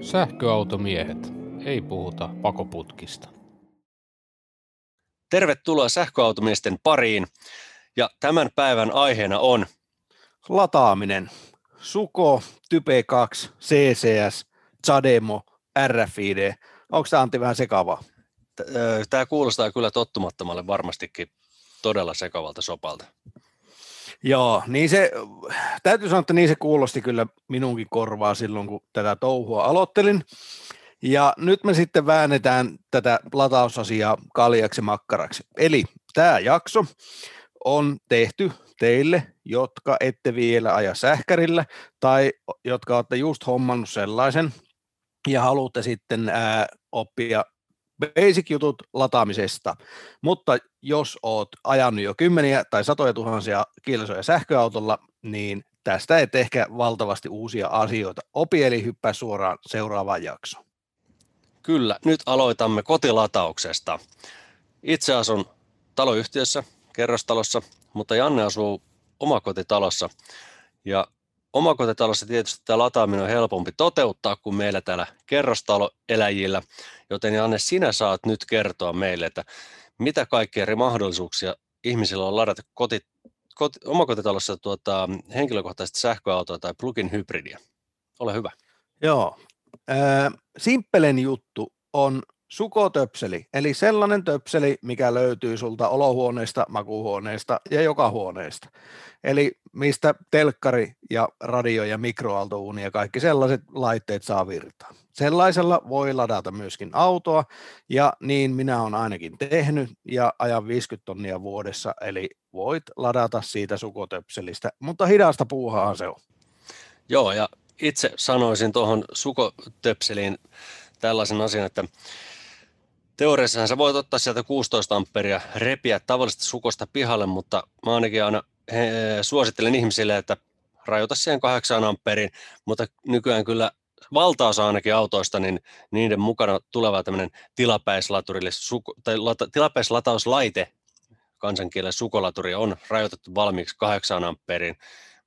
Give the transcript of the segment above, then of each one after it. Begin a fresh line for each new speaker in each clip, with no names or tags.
Sähköautomiehet. Ei puhuta pakoputkista.
Tervetuloa sähköautomiesten pariin. Ja tämän päivän aiheena on
lataaminen. Suko, Type 2, CCS, Zademo, RFID. Onko tämä Antti vähän sekavaa?
Tämä kuulostaa kyllä tottumattomalle varmastikin todella sekavalta sopalta.
Joo, niin se, täytyy sanoa, että niin se kuulosti kyllä minunkin korvaa silloin, kun tätä touhua aloittelin. Ja nyt me sitten väännetään tätä latausasiaa kaljaksi makkaraksi. Eli tämä jakso on tehty teille, jotka ette vielä aja sähkärillä tai jotka olette just hommannut sellaisen ja haluatte sitten ää, oppia basic-jutut lataamisesta, mutta jos oot ajanut jo kymmeniä tai satoja tuhansia kilsoja sähköautolla, niin tästä et ehkä valtavasti uusia asioita opi, eli hyppää suoraan seuraavaan jaksoon.
Kyllä, nyt aloitamme kotilatauksesta. Itse asun taloyhtiössä, kerrostalossa, mutta Janne asuu omakotitalossa. Ja omakotitalossa tietysti tämä lataaminen on helpompi toteuttaa kuin meillä täällä kerrostaloeläjillä, joten Janne, sinä saat nyt kertoa meille, että mitä kaikkia eri mahdollisuuksia ihmisillä on ladata koti, koti, omakotitalossa tuota, henkilökohtaista sähköautoa tai plugin hybridiä. Ole hyvä.
Joo. Äh, simppelen juttu on sukotöpseli, eli sellainen töpseli, mikä löytyy sulta olohuoneesta, makuhuoneesta ja joka huoneesta. Eli mistä telkkari ja radio ja mikroaaltouuni ja kaikki sellaiset laitteet saa virtaa. Sellaisella voi ladata myöskin autoa ja niin minä olen ainakin tehnyt ja ajan 50 tonnia vuodessa, eli voit ladata siitä sukotöpselistä, mutta hidasta puuhaa se on.
Joo ja itse sanoisin tuohon sukotöpseliin tällaisen asian, että teoriassahan sä voit ottaa sieltä 16 amperia, repiä tavallista sukosta pihalle, mutta mä ainakin aina he, suosittelen ihmisille, että rajoita siihen 8 amperin, mutta nykyään kyllä valtaosa ainakin autoista, niin niiden mukana tuleva tämmöinen tilapäislaturille, tai lata, tilapäislatauslaite, kansankielellä sukolaturi, on rajoitettu valmiiksi 8 amperin,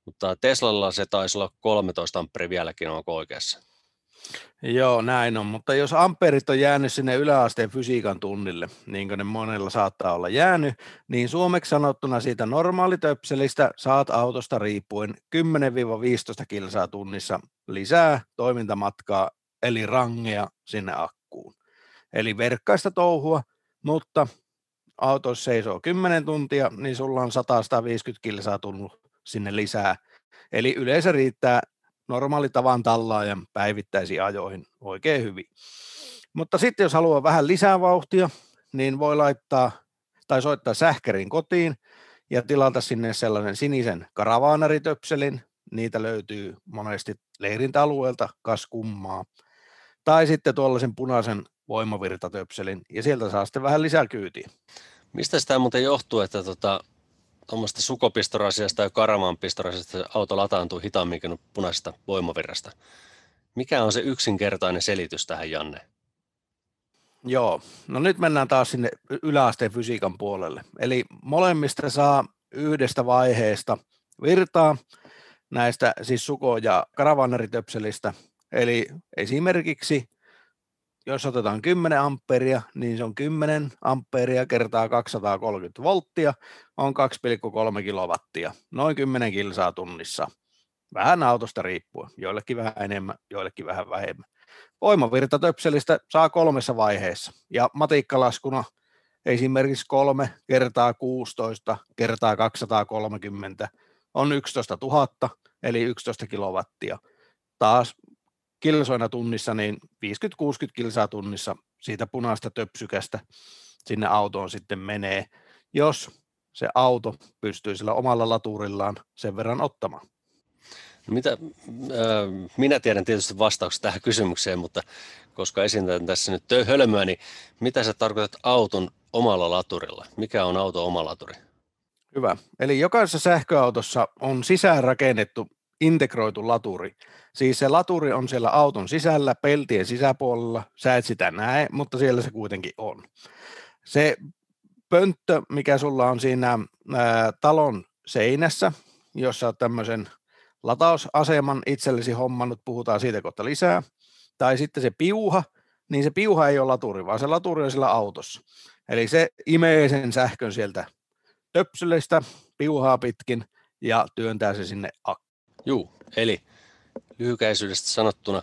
mutta Teslalla se taisi olla 13 amperia vieläkin, onko oikeassa?
Joo, näin on, mutta jos amperit on jäänyt sinne yläasteen fysiikan tunnille, niin kuin ne monella saattaa olla jäänyt, niin suomeksi sanottuna siitä normaalitöpselistä saat autosta riippuen 10-15 kilsaa tunnissa lisää toimintamatkaa, eli rangea sinne akkuun. Eli verkkaista touhua, mutta auto seisoo 10 tuntia, niin sulla on 100-150 kilsaa tullut sinne lisää. Eli yleensä riittää normaali tavan tallaajan päivittäisiin ajoihin oikein hyvin. Mutta sitten jos haluaa vähän lisää vauhtia, niin voi laittaa tai soittaa sähkärin kotiin ja tilata sinne sellainen sinisen karavaanaritöpselin. Niitä löytyy monesti leirintäalueelta, kas kummaa. Tai sitten tuollaisen punaisen voimavirtatöpselin ja sieltä saa sitten vähän lisää kyytiä.
Mistä sitä muuten johtuu, että tota, tuommoista sukopistorasiasta ja karavanpistorasiasta auto lataantuu hitaammin kuin punaisesta voimavirrasta. Mikä on se yksinkertainen selitys tähän, Janne?
Joo, no nyt mennään taas sinne yläasteen fysiikan puolelle. Eli molemmista saa yhdestä vaiheesta virtaa näistä siis suko- ja karavanneritöpselistä. Eli esimerkiksi jos otetaan 10 amperia, niin se on 10 amperia kertaa 230 volttia, on 2,3 kilowattia, noin 10 kilsaa tunnissa. Vähän autosta riippuen, joillekin vähän enemmän, joillekin vähän vähemmän. Voimavirta töpselistä saa kolmessa vaiheessa, ja matiikkalaskuna esimerkiksi 3 kertaa 16 kertaa 230 on 11 000, eli 11 kilowattia. Taas kilsoina tunnissa, niin 50-60 kilsaa tunnissa siitä punaista töpsykästä sinne autoon sitten menee, jos se auto pystyy sillä omalla laturillaan sen verran ottamaan.
No mitä, äh, minä tiedän tietysti vastaukset tähän kysymykseen, mutta koska esitän tässä nyt hölmöä, niin mitä sä tarkoitat auton omalla laturilla? Mikä on auto oma laturi?
Hyvä. Eli jokaisessa sähköautossa on sisään rakennettu integroitu laturi. Siis se laturi on siellä auton sisällä, peltien sisäpuolella, sä et sitä näe, mutta siellä se kuitenkin on. Se pönttö, mikä sulla on siinä ää, talon seinässä, jossa tämmöisen latausaseman itsellesi hommannut, puhutaan siitä kohta lisää, tai sitten se piuha, niin se piuha ei ole laturi, vaan se laturi on sillä autossa. Eli se imee sen sähkön sieltä töpsylistä piuhaa pitkin ja työntää se sinne akkuun.
Juu, eli lyhykäisyydestä sanottuna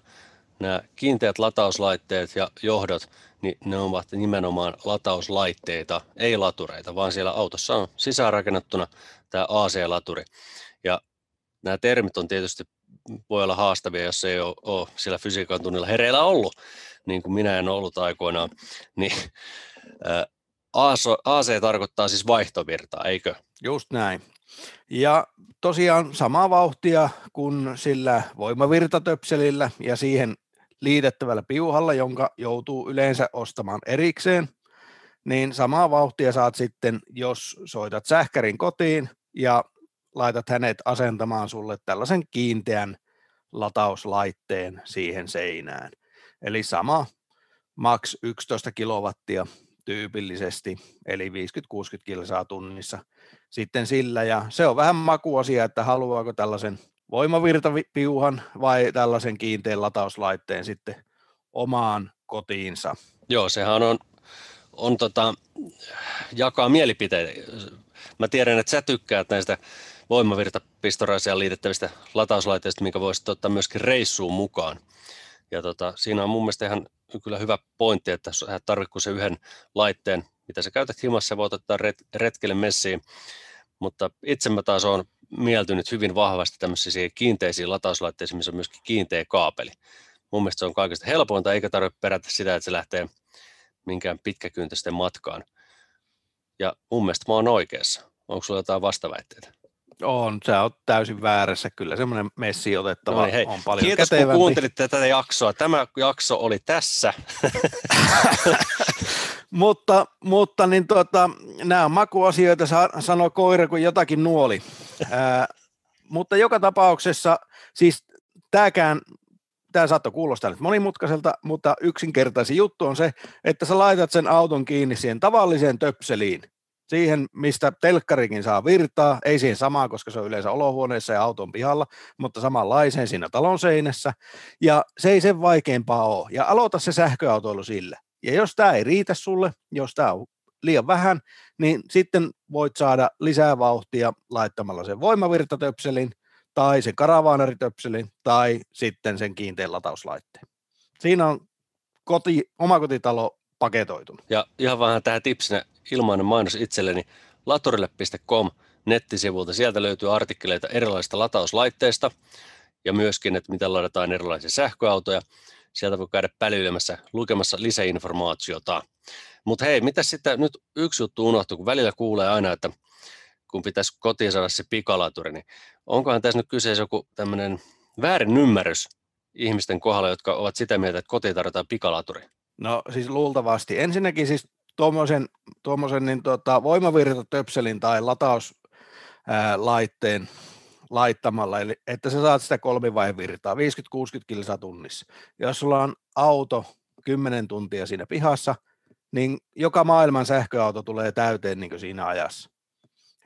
nämä kiinteät latauslaitteet ja johdot, niin ne ovat nimenomaan latauslaitteita, ei latureita, vaan siellä autossa on sisäänrakennettuna tämä AC-laturi. Ja nämä termit on tietysti, voi olla haastavia, jos ei ole, ole sillä fysiikan tunnilla hereillä ollut, niin kuin minä en ollut aikoinaan, niin AC tarkoittaa siis vaihtovirtaa, eikö?
Just näin. Ja tosiaan samaa vauhtia kuin sillä voimavirtatöpselillä ja siihen liitettävällä piuhalla, jonka joutuu yleensä ostamaan erikseen, niin samaa vauhtia saat sitten, jos soitat sähkärin kotiin ja laitat hänet asentamaan sulle tällaisen kiinteän latauslaitteen siihen seinään. Eli sama max 11 kilowattia tyypillisesti, eli 50-60 kilsaa tunnissa sitten sillä, ja se on vähän makuasia, että haluaako tällaisen voimavirtapiuhan vai tällaisen kiinteän latauslaitteen sitten omaan kotiinsa.
Joo, sehän on, on tota, jakaa mielipiteitä. Mä tiedän, että sä tykkäät näistä voimavirtapistoraisia liitettävistä latauslaitteista, mikä voisi ottaa myöskin reissuun mukaan. Ja tota, siinä on mun mielestä ihan kyllä hyvä pointti, että sä tarvitset se yhden laitteen, mitä sä käytät himassa, voit ottaa ret- retkelle messiin. Mutta itse mä taas on mieltynyt hyvin vahvasti tämmöisiin kiinteisiin latauslaitteisiin, missä on myöskin kiinteä kaapeli. Mun mielestä se on kaikista helpointa, eikä tarvitse perätä sitä, että se lähtee minkään pitkäkyntäisten matkaan. Ja mun mielestä mä oon oikeassa. Onko sulla jotain vastaväitteitä?
On, sä oot täysin väärässä. Kyllä semmoinen messi otettava no niin, hei, on paljon
Kiitos
kätevämpi.
kun kuuntelitte tätä jaksoa. Tämä jakso oli tässä.
mutta mutta niin tuota, nämä on makuasioita, sanoo koira kuin jotakin nuoli. Ää, mutta joka tapauksessa, siis tämäkään, tämä saattoi kuulostaa nyt monimutkaiselta, mutta yksinkertaisin juttu on se, että sä laitat sen auton kiinni siihen tavalliseen töpseliin, siihen, mistä telkkarikin saa virtaa, ei siihen samaan, koska se on yleensä olohuoneessa ja auton pihalla, mutta samanlaiseen siinä talon seinässä, ja se ei sen vaikeampaa ole, ja aloita se sähköautoilu sillä. Ja jos tämä ei riitä sulle, jos tämä on liian vähän, niin sitten voit saada lisää vauhtia laittamalla sen voimavirtatöpselin tai sen karavaanaritöpselin tai sitten sen kiinteän latauslaitteen. Siinä on koti, omakotitalo paketoitunut.
Ja ihan vähän tähän tipsinä ilmainen mainos itselleni laturille.com nettisivulta. Sieltä löytyy artikkeleita erilaisista latauslaitteista ja myöskin, että miten ladataan erilaisia sähköautoja. Sieltä voi käydä pälyilemässä lukemassa lisäinformaatiota. Mutta hei, mitä sitten nyt yksi juttu unohtuu, kun välillä kuulee aina, että kun pitäisi kotiin saada se pikalaturi, niin onkohan tässä nyt kyseessä joku tämmöinen väärin ymmärrys ihmisten kohdalla, jotka ovat sitä mieltä, että kotiin tarvitaan pikalaturi?
No siis luultavasti. Ensinnäkin siis tuommoisen, tuommoisen niin tota, voimavirtatöpselin tai latauslaitteen laittamalla, eli että sä saat sitä kolmivaihevirtaa, 50-60 kilsaa tunnissa. Jos sulla on auto 10 tuntia siinä pihassa, niin joka maailman sähköauto tulee täyteen niin siinä ajassa.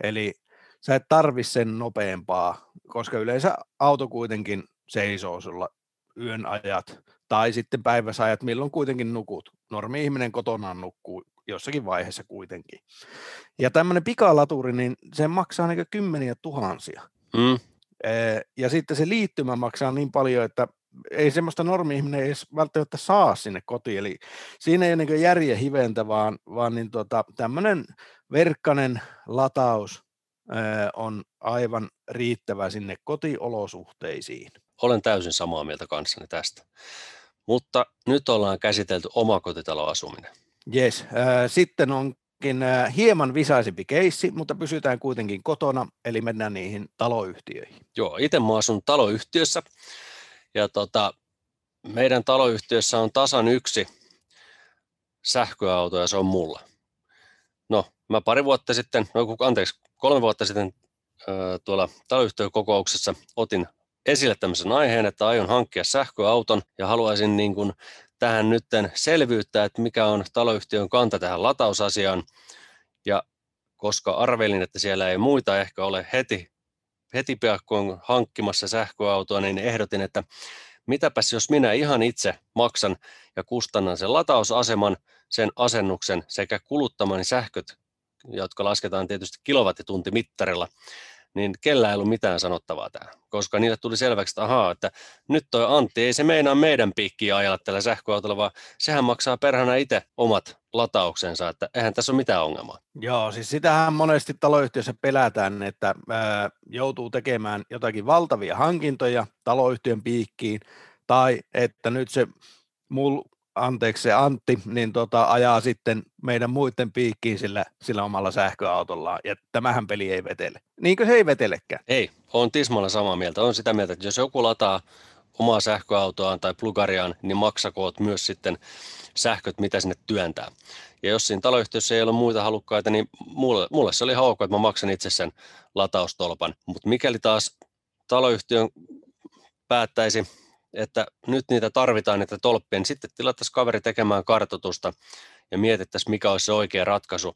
Eli sä et tarvi sen nopeampaa, koska yleensä auto kuitenkin seisoo sulla yön ajat tai sitten päiväsajat, milloin kuitenkin nukut. Normi-ihminen kotonaan nukkuu jossakin vaiheessa kuitenkin. Ja tämmöinen pikalaturi, niin se maksaa niin kymmeniä tuhansia. Mm. Ja sitten se liittymä maksaa niin paljon, että ei semmoista normi-ihminen edes välttämättä saa sinne kotiin. Eli siinä ei ole niin järjen hiventä, vaan, vaan niin tota, tämmöinen verkkainen lataus on aivan riittävä sinne kotiolosuhteisiin.
Olen täysin samaa mieltä kanssani tästä. Mutta nyt ollaan käsitelty omakotitaloasuminen.
Yes. Sitten onkin hieman visaisempi keissi, mutta pysytään kuitenkin kotona, eli mennään niihin taloyhtiöihin.
Joo, itse mä asun taloyhtiössä ja tota, meidän taloyhtiössä on tasan yksi sähköauto ja se on mulla. No, mä pari vuotta sitten, no anteeksi, kolme vuotta sitten tuolla taloyhtiökokouksessa otin esille tämmöisen aiheen, että aion hankkia sähköauton ja haluaisin niin kuin tähän nytten selvyyttä, että mikä on taloyhtiön kanta tähän latausasiaan. Ja koska arvelin, että siellä ei muita ehkä ole heti heti piakkoon hankkimassa sähköautoa, niin ehdotin, että mitäpäs jos minä ihan itse maksan ja kustannan sen latausaseman, sen asennuksen sekä kuluttamani sähköt, jotka lasketaan tietysti kilowattituntimittarilla, niin kellä ei ollut mitään sanottavaa tähän, koska niille tuli selväksi, että ahaa, että nyt toi Antti, ei se meinaa meidän piikkiä ajalla tällä sähköautolla, vaan sehän maksaa perhana itse omat latauksensa, että eihän tässä ole mitään ongelmaa.
Joo, siis sitähän monesti taloyhtiössä pelätään, että ää, joutuu tekemään jotakin valtavia hankintoja taloyhtiön piikkiin, tai että nyt se mul, anteeksi se Antti, niin tota, ajaa sitten meidän muiden piikkiin sillä, sillä omalla sähköautollaan, ja tämähän peli ei vetele. Niinkö se ei vetelekään?
Ei, on tismalla samaa mieltä. On sitä mieltä, että jos joku lataa omaa sähköautoaan tai plugariaan, niin maksakoot myös sitten sähköt, mitä sinne työntää. Ja jos siinä taloyhtiössä ei ole muita halukkaita, niin mulle, mulle se oli ok, että mä maksan itse sen lataustolpan. Mutta mikäli taas taloyhtiön päättäisi että nyt niitä tarvitaan, niitä tolppia, niin sitten tilattaisiin kaveri tekemään kartotusta ja mietittäisiin, mikä olisi se oikea ratkaisu.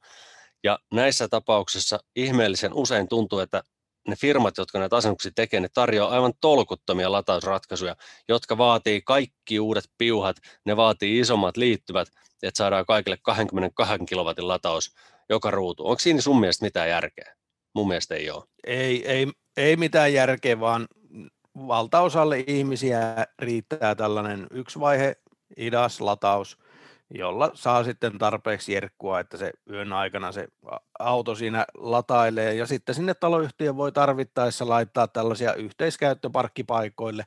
Ja näissä tapauksissa ihmeellisen usein tuntuu, että ne firmat, jotka näitä asennuksia tekee, ne tarjoaa aivan tolkuttomia latausratkaisuja, jotka vaatii kaikki uudet piuhat, ne vaatii isommat liittyvät, että saadaan kaikille 22 kilowatin lataus joka ruutu. Onko siinä sun mielestä mitään järkeä? Mun mielestä ei ole.
Ei, ei, ei mitään järkeä, vaan valtaosalle ihmisiä riittää tällainen yksi vaihe idas lataus, jolla saa sitten tarpeeksi jerkkua, että se yön aikana se auto siinä latailee ja sitten sinne taloyhtiö voi tarvittaessa laittaa tällaisia yhteiskäyttöparkkipaikoille,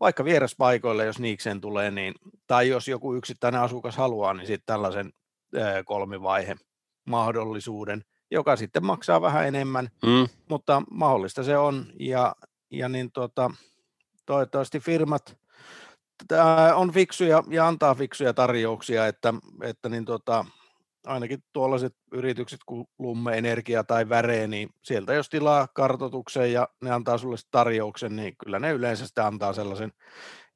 vaikka vieraspaikoille, jos niikseen tulee, niin, tai jos joku yksittäinen asukas haluaa, niin sitten tällaisen kolmivaihe mahdollisuuden, joka sitten maksaa vähän enemmän, mm. mutta mahdollista se on ja ja niin tuota, toivottavasti firmat on fiksuja ja antaa fiksuja tarjouksia, että, että niin tuota, ainakin tuollaiset yritykset kuin Lumme Energia tai Väre, niin sieltä jos tilaa kartotuksen ja ne antaa sulle tarjouksen, niin kyllä ne yleensä sitä antaa sellaisen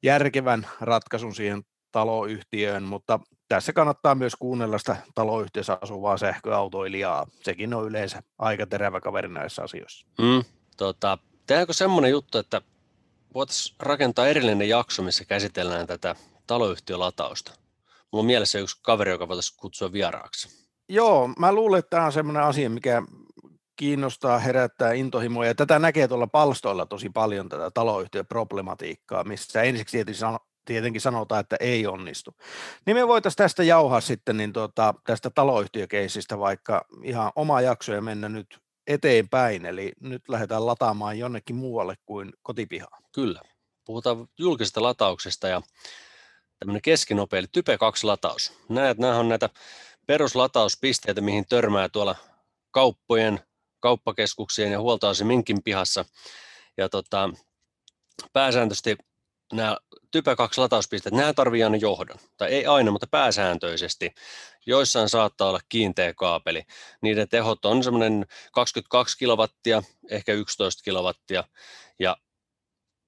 järkevän ratkaisun siihen taloyhtiöön, mutta tässä kannattaa myös kuunnella sitä taloyhtiössä asuvaa sähköautoilijaa. Sekin on yleensä aika terävä kaveri näissä asioissa.
Mm, tota, Tehdäänkö semmoinen juttu, että voitaisiin rakentaa erillinen jakso, missä käsitellään tätä taloyhtiölatausta? Mulla on mielessä yksi kaveri, joka voitaisiin kutsua vieraaksi.
Joo, mä luulen, että tämä on semmoinen asia, mikä kiinnostaa, herättää intohimoja. Ja tätä näkee tuolla palstoilla tosi paljon, tätä taloyhtiöproblematiikkaa, missä ensiksi tietenkin sanotaan, että ei onnistu. Niin me voitaisiin tästä jauhaa sitten niin tuota, tästä taloyhtiökeisistä vaikka ihan oma jakso ja mennä nyt eteenpäin, eli nyt lähdetään lataamaan jonnekin muualle kuin kotipihaan.
Kyllä. Puhutaan julkisesta latauksesta ja tämmöinen keskinopea, eli Type 2-lataus. Näet, nämä on näitä peruslatauspisteitä, mihin törmää tuolla kauppojen, kauppakeskuksien ja huoltoaseminkin pihassa. Ja tota, pääsääntöisesti nämä Type 2 latauspisteet, nämä tarvii aina johdon, tai ei aina, mutta pääsääntöisesti. Joissain saattaa olla kiinteä kaapeli. Niiden tehot on semmoinen 22 kilowattia, ehkä 11 kilowattia, ja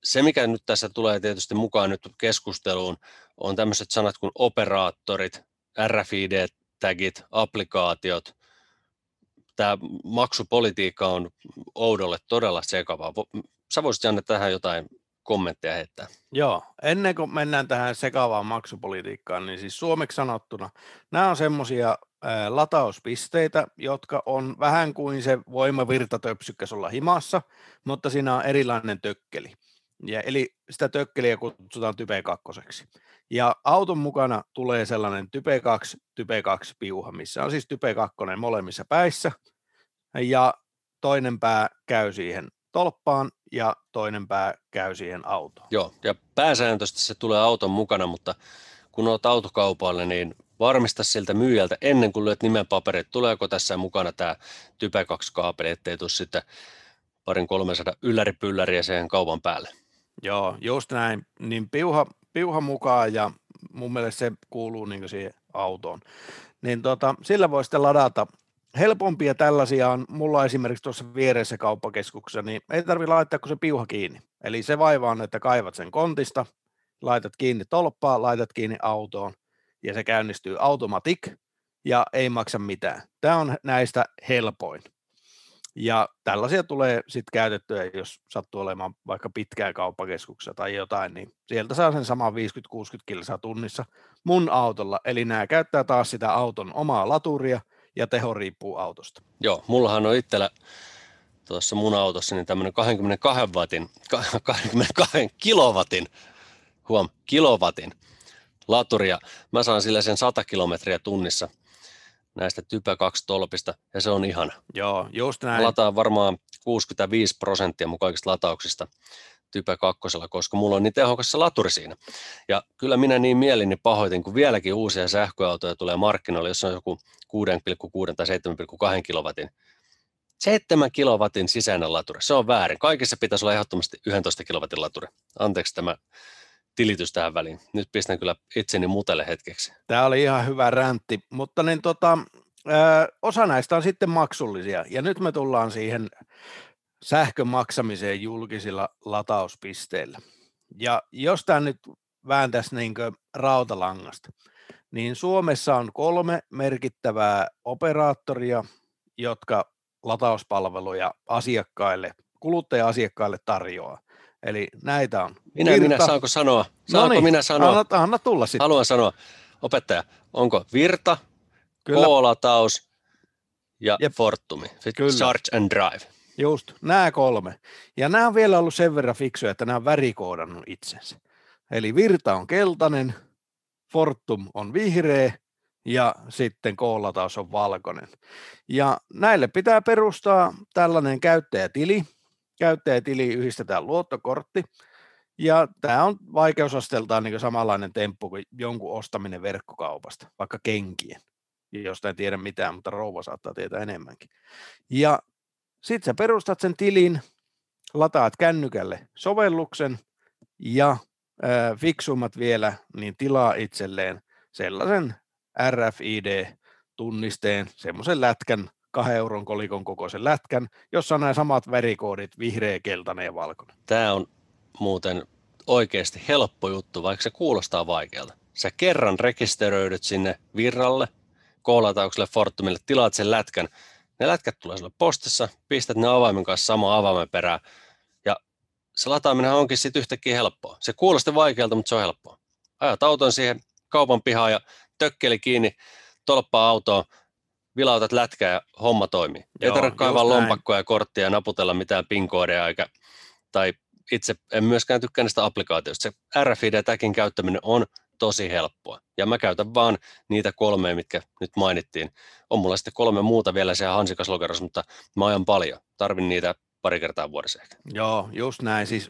se, mikä nyt tässä tulee tietysti mukaan nyt keskusteluun, on tämmöiset sanat kuin operaattorit, RFID-tagit, applikaatiot. Tämä maksupolitiikka on oudolle todella sekavaa. Sä voisit Janne tähän jotain kommentteja heittää.
Joo, ennen kuin mennään tähän sekavaan maksupolitiikkaan, niin siis suomeksi sanottuna, nämä on semmoisia latauspisteitä, jotka on vähän kuin se voimavirtatöpsykkä sulla himassa, mutta siinä on erilainen tökkeli. Ja eli sitä tökkeliä kutsutaan type 2. Ja auton mukana tulee sellainen type 2, type 2 piuha, missä on siis type 2 molemmissa päissä, ja toinen pää käy siihen tolppaan ja toinen pää käy siihen autoon.
Joo, ja pääsääntöisesti se tulee auton mukana, mutta kun olet autokaupalle, niin varmista siltä myyjältä ennen kuin lyöt nimen paperit, tuleeko tässä mukana tämä Type 2 kaapeli, ettei tule sitten parin 300 ylläripylläriä siihen kaupan päälle.
Joo, just näin. Niin piuha, piuha mukaan ja mun mielestä se kuuluu niin siihen autoon. Niin tota, sillä voi sitten ladata helpompia tällaisia on, mulla esimerkiksi tuossa vieressä kauppakeskuksessa, niin ei tarvitse laittaa kuin se piuha kiinni. Eli se vaiva on, että kaivat sen kontista, laitat kiinni tolppaa, laitat kiinni autoon ja se käynnistyy automatic ja ei maksa mitään. Tämä on näistä helpoin. Ja tällaisia tulee sitten käytettyä, jos sattuu olemaan vaikka pitkää kauppakeskuksessa tai jotain, niin sieltä saa sen saman 50-60 kilsaa tunnissa mun autolla. Eli nämä käyttää taas sitä auton omaa laturia ja teho riippuu autosta.
Joo, mullahan on itsellä tuossa mun autossa niin tämmöinen 22 watin, 22 kilowatin, huom, kilowatin laturi ja mä saan sillä sen 100 kilometriä tunnissa – näistä Type 2 tolpista, ja se on ihana.
Joo, just näin.
Lataa varmaan 65 prosenttia mun kaikista latauksista Type 2, koska mulla on niin tehokas se laturi siinä. Ja kyllä minä niin mielini pahoitin, kun vieläkin uusia sähköautoja tulee markkinoille, jossa on joku 6,6 tai 7,2 kilowatin 7 kilowatin sisäinen laturi. Se on väärin. Kaikissa pitäisi olla ehdottomasti 11 kilowatin laturi. Anteeksi tämä tilitys tähän väliin. Nyt pistän kyllä itseni mutelle hetkeksi.
Tämä oli ihan hyvä räntti, mutta niin tota, ö, osa näistä on sitten maksullisia. Ja nyt me tullaan siihen sähkön maksamiseen julkisilla latauspisteillä. Ja jos tämä nyt vääntäisi niin rautalangasta, niin Suomessa on kolme merkittävää operaattoria, jotka latauspalveluja asiakkaille, kuluttaja-asiakkaille tarjoaa. Eli näitä on.
Minä, Virta. minä saanko sanoa? Saanko Noniin, minä sanoa?
Anna, anna tulla sitten.
Haluan sanoa. Opettaja, onko Virta, K-lataus ja Jep. Fortumi? Kyllä. Charge and Drive.
Just, nämä kolme. Ja nämä on vielä ollut sen verran fiksuja, että nämä on värikoodannut itsensä. Eli Virta on keltainen, Fortum on vihreä ja sitten K-lataus on valkoinen. Ja näille pitää perustaa tällainen käyttäjätili, käyttäjätiliin yhdistetään luottokortti, ja tämä on vaikeusasteeltaan niin samanlainen temppu kuin jonkun ostaminen verkkokaupasta, vaikka kenkien, josta en tiedä mitään, mutta rouva saattaa tietää enemmänkin. Ja sitten sä perustat sen tilin, lataat kännykälle sovelluksen ja äh, fiksummat vielä, niin tilaa itselleen sellaisen RFID-tunnisteen, semmoisen lätkän, kahden euron kolikon kokoisen lätkän, jossa on nämä samat värikoodit, vihreä, keltainen ja valkoinen.
Tämä on muuten oikeasti helppo juttu, vaikka se kuulostaa vaikealta. Sä kerran rekisteröidyt sinne virralle, koolataukselle, Fortumille, tilaat sen lätkän. Ne lätkät tulee sulle postissa, pistät ne avaimen kanssa sama avaimen perään. Ja se lataaminen onkin sitten yhtäkkiä helppoa. Se kuulosti vaikealta, mutta se on helppoa. Ajat auton siihen kaupan pihaan ja tökkeli kiinni, tolppaa autoa, vilautat lätkää ja homma toimii. Joo, Ei tarvitse kaivaa lompakkoja ja korttia ja naputella mitään pinkoodeja eikä, tai itse en myöskään tykkää näistä applikaatioista. Se RFID-täkin käyttäminen on tosi helppoa. Ja mä käytän vaan niitä kolmea, mitkä nyt mainittiin. On mulla sitten kolme muuta vielä siellä hansikaslokerossa, mutta mä ajan paljon. Tarvin niitä pari kertaa vuodessa ehkä.
Joo, just näin. Siis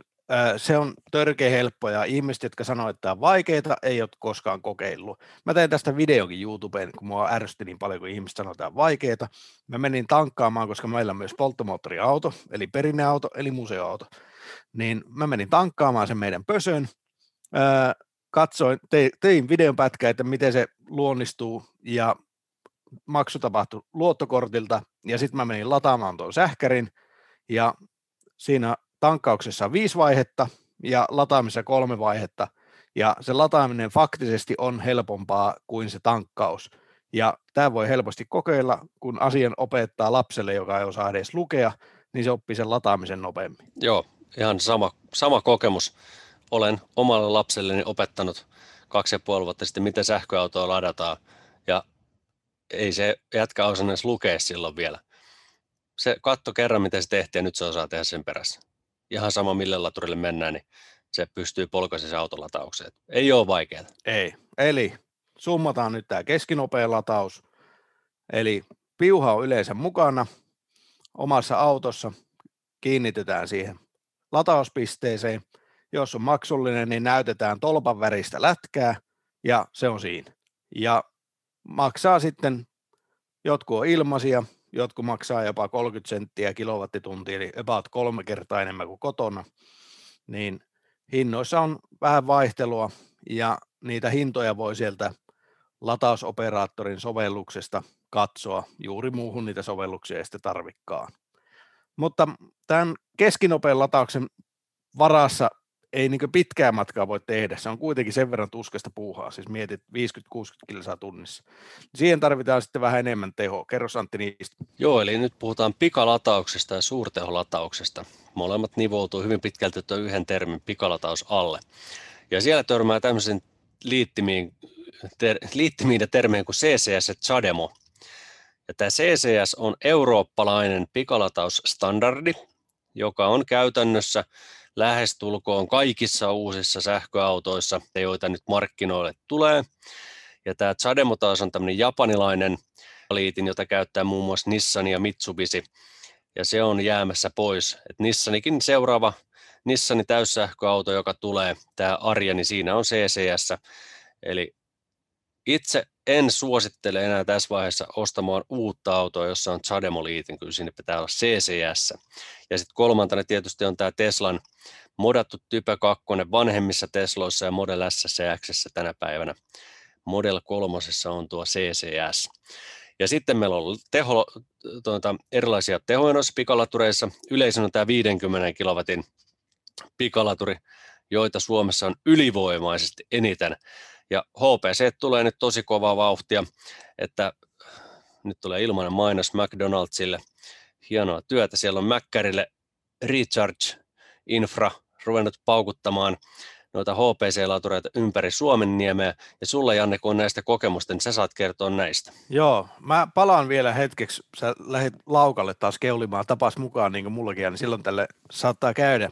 se on törkeä helppo ja ihmiset, jotka sanoo, että tämä on vaikeaa, ei ole koskaan kokeillut. Mä tein tästä videokin YouTubeen, kun mua ärsytti niin paljon, kun ihmiset sanoo, että tämä on vaikeaa. Mä menin tankkaamaan, koska meillä on myös polttomoottoriauto, eli perinneauto, eli museoauto. Niin mä menin tankkaamaan sen meidän pösön, katsoin, tein videon pätkä, että miten se luonnistuu ja maksu tapahtui luottokortilta ja sitten mä menin lataamaan tuon sähkärin ja siinä tankkauksessa viisi vaihetta ja lataamisessa kolme vaihetta, ja se lataaminen faktisesti on helpompaa kuin se tankkaus. Ja tämä voi helposti kokeilla, kun asian opettaa lapselle, joka ei osaa edes lukea, niin se oppii sen lataamisen nopeammin.
Joo, ihan sama, sama kokemus. Olen omalle lapselleni opettanut kaksi ja puoli vuotta sitten, miten sähköautoa ladataan, ja ei se jätkä osannut edes lukea silloin vielä. Se katto kerran, miten se tehtiin, ja nyt se osaa tehdä sen perässä ihan sama mille laturille mennään, niin se pystyy polkaisen se autolataukseen. Ei ole vaikeaa.
Ei. Eli summataan nyt tämä keskinopea lataus. Eli piuha on yleensä mukana omassa autossa, kiinnitetään siihen latauspisteeseen. Jos on maksullinen, niin näytetään tolpan väristä lätkää ja se on siinä. Ja maksaa sitten, jotkut on ilmaisia, jotkut maksaa jopa 30 senttiä kilowattitunti, eli about kolme kertaa enemmän kuin kotona, niin hinnoissa on vähän vaihtelua, ja niitä hintoja voi sieltä latausoperaattorin sovelluksesta katsoa, juuri muuhun niitä sovelluksia ei sitten tarvikkaan. Mutta tämän keskinopean latauksen varassa ei niin pitkää matkaa voi tehdä. Se on kuitenkin sen verran tuskasta puuhaa, siis mietit 50-60 kilsaa tunnissa. Siihen tarvitaan sitten vähän enemmän tehoa. Kerro Antti niistä.
Joo, eli nyt puhutaan pikalatauksesta ja suurteholatauksesta. Molemmat nivoutuu hyvin pitkälti tuon yhden termin pikalataus alle. Ja siellä törmää tämmöisen liittimiin, ter, liittimiin ja termeen kuin CCS ja CHAdeMO. Ja tämä CCS on eurooppalainen pikalatausstandardi, joka on käytännössä lähestulkoon kaikissa uusissa sähköautoissa, joita nyt markkinoille tulee. Ja tämä Chademo taas on tämmöinen japanilainen liitin, jota käyttää muun muassa Nissan ja Mitsubishi, ja se on jäämässä pois. Et Nissanikin seuraava Nissanin täyssähköauto, joka tulee, tämä Arja, niin siinä on CCS. Eli itse en suosittele enää tässä vaiheessa ostamaan uutta autoa, jossa on Chademo-liitin, kyllä sinne pitää olla CCS. Ja sitten kolmantena tietysti on tämä Teslan modattu Type 2 vanhemmissa Tesloissa ja Model S ja X tänä päivänä. Model 3 on tuo CCS. Ja sitten meillä on teho, tuota, erilaisia tehoja noissa pikalatureissa. Yleisin on tämä 50 kilowatin pikalaturi, joita Suomessa on ylivoimaisesti eniten. Ja HPC tulee nyt tosi kovaa vauhtia, että nyt tulee ilmainen mainos McDonaldsille. Hienoa työtä. Siellä on Mäkkärille Recharge Infra ruvennut paukuttamaan noita HPC-latureita ympäri Suomen niemeä. Ja sulle, Janne, kun on näistä kokemusta, niin sä saat kertoa näistä.
Joo, mä palaan vielä hetkeksi. Sä lähdet laukalle taas keulimaan tapas mukaan, niin kuin mullakin, niin silloin tälle saattaa käydä.